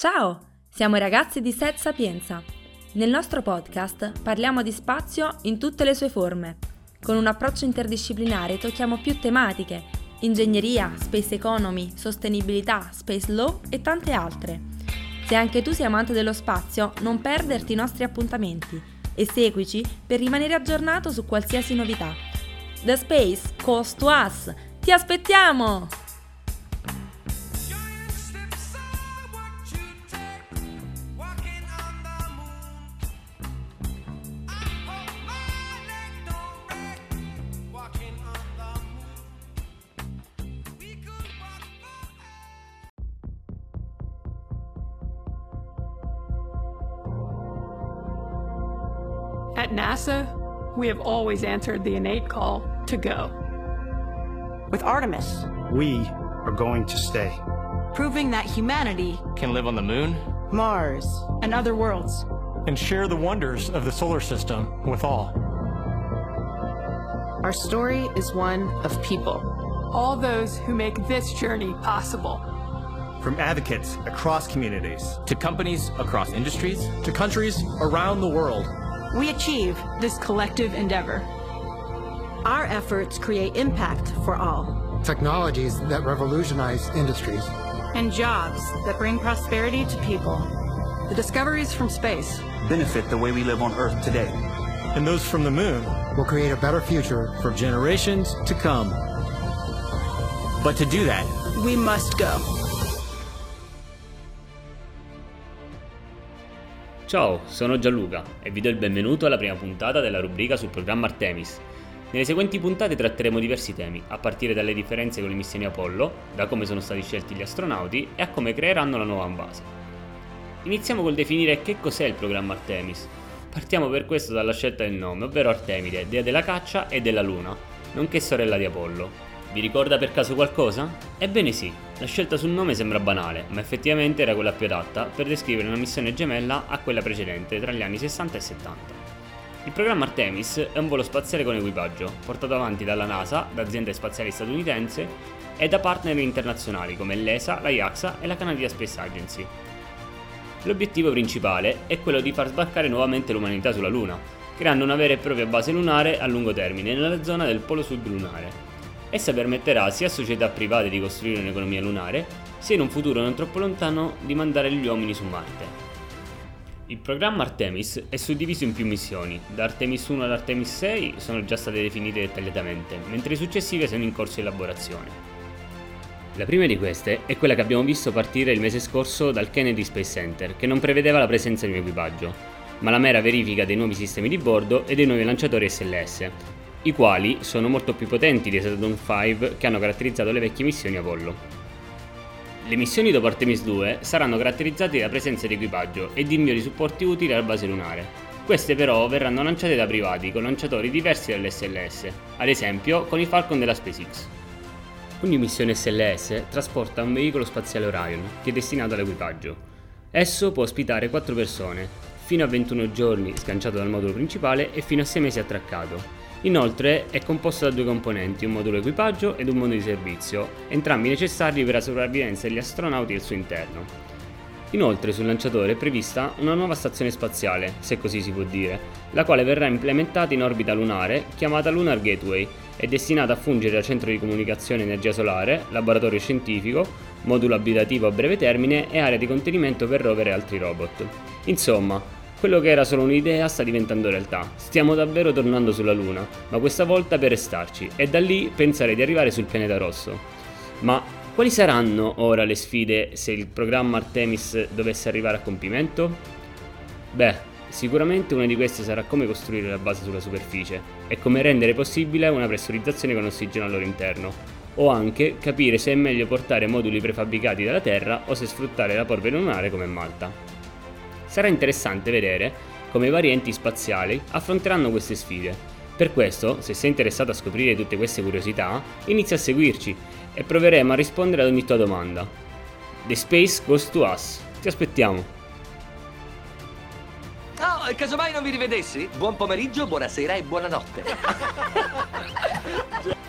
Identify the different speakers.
Speaker 1: Ciao, siamo i ragazzi di Set Sapienza. Nel nostro podcast parliamo di spazio in tutte le sue forme. Con un approccio interdisciplinare tocchiamo più tematiche, ingegneria, space economy, sostenibilità, space law e tante altre. Se anche tu sei amante dello spazio, non perderti i nostri appuntamenti e seguici per rimanere aggiornato su qualsiasi novità. The Space Calls to Us! Ti aspettiamo!
Speaker 2: At NASA, we have always answered the innate call to go,
Speaker 3: With Artemis,
Speaker 4: We are going to stay.
Speaker 3: proving that humanity,
Speaker 5: Can live on the moon?
Speaker 3: Mars,
Speaker 2: and other worlds.
Speaker 6: and share the wonders of the solar system with all.
Speaker 7: Our story is one of people.
Speaker 2: All those who make this journey possible.
Speaker 4: From advocates across communities,
Speaker 5: To companies across industries?
Speaker 6: To countries around the world,
Speaker 3: we achieve
Speaker 2: This collective endeavor.
Speaker 3: our efforts create impact for all.
Speaker 8: technologies that revolutionize industries.
Speaker 9: and jobs that bring prosperity to people. The discoveries from space
Speaker 10: benefit the way we live on Earth today.
Speaker 6: and those from the moon
Speaker 8: will create a better future
Speaker 6: for generations to come.
Speaker 5: But to do that,
Speaker 9: we must go.
Speaker 11: Ciao, sono Gianluca e vi do il benvenuto alla prima puntata della rubrica sul programma Artemis. Nelle seguenti puntate tratteremo diversi temi, a partire dalle differenze con le missioni Apollo, da come sono stati scelti gli astronauti e a come creeranno la nuova base. Iniziamo col definire che cos'è il programma Artemis. Partiamo per questo dalla scelta del nome, ovvero Artemide, dea della caccia e della luna, nonché sorella di Apollo. Vi ricorda per caso qualcosa? Ebbene sì, la scelta sul nome sembra banale, ma effettivamente era quella più adatta per descrivere una missione gemella a quella precedente tra gli anni 60 e 70. Il programma Artemis è un volo spaziale con equipaggio, portato avanti dalla NASA, da aziende spaziali statunitense e da partner internazionali come l'ESA, la JAXA e la Canadian Space Agency. L'obiettivo principale è quello di far sbarcare nuovamente l'umanità sulla Luna, creando una vera e propria base lunare a lungo termine nella zona del polo sud lunare. Essa permetterà sia a società private di costruire un'economia lunare, sia in un futuro non troppo lontano di mandare gli uomini su Marte. Il programma Artemis è suddiviso in più missioni, da Artemis 1 ad Artemis 6 sono già state definite dettagliatamente, mentre le successive sono in corso di elaborazione. La prima di queste è quella che abbiamo visto partire il mese scorso dal Kennedy Space Center, che non prevedeva la presenza di un equipaggio, ma la mera verifica dei nuovi sistemi di bordo e dei nuovi lanciatori SLS, i quali sono molto più potenti dei Saturn V che hanno caratterizzato le vecchie missioni Apollo. Le missioni dopo Artemis 2 saranno caratterizzate da presenza di equipaggio e di invio di supporti utili alla base lunare. Queste però verranno lanciate da privati con lanciatori diversi dall'SLS, ad esempio con i Falcon della SpaceX. Ogni missione SLS trasporta un veicolo spaziale Orion che è destinato all'equipaggio. Esso può ospitare 4 persone, fino a 21 giorni sganciato dal modulo principale e fino a 6 mesi attraccato. Inoltre è composto da due componenti, un modulo equipaggio ed un modulo di servizio, entrambi necessari per la sopravvivenza degli astronauti al suo interno. Inoltre sul lanciatore è prevista una nuova stazione spaziale, se così si può dire, la quale verrà implementata in orbita lunare chiamata Lunar Gateway è destinata a fungere da centro di comunicazione energia solare, laboratorio scientifico, modulo abitativo a breve termine e area di contenimento per rover e altri robot. Insomma, quello che era solo un'idea sta diventando realtà. Stiamo davvero tornando sulla Luna, ma questa volta per restarci e da lì pensare di arrivare sul pianeta rosso. Ma quali saranno ora le sfide se il programma Artemis dovesse arrivare a compimento? Beh, Sicuramente una di queste sarà come costruire la base sulla superficie e come rendere possibile una pressurizzazione con ossigeno al loro interno, o anche capire se è meglio portare moduli prefabbricati dalla Terra o se sfruttare la polvere lunare come Malta. Sarà interessante vedere come i vari enti spaziali affronteranno queste sfide. Per questo, se sei interessato a scoprire tutte queste curiosità, inizia a seguirci e proveremo a rispondere ad ogni tua domanda. The Space Goes to Us. Ti aspettiamo!
Speaker 12: Oh, casomai non vi rivedessi? Buon pomeriggio, buonasera e buonanotte.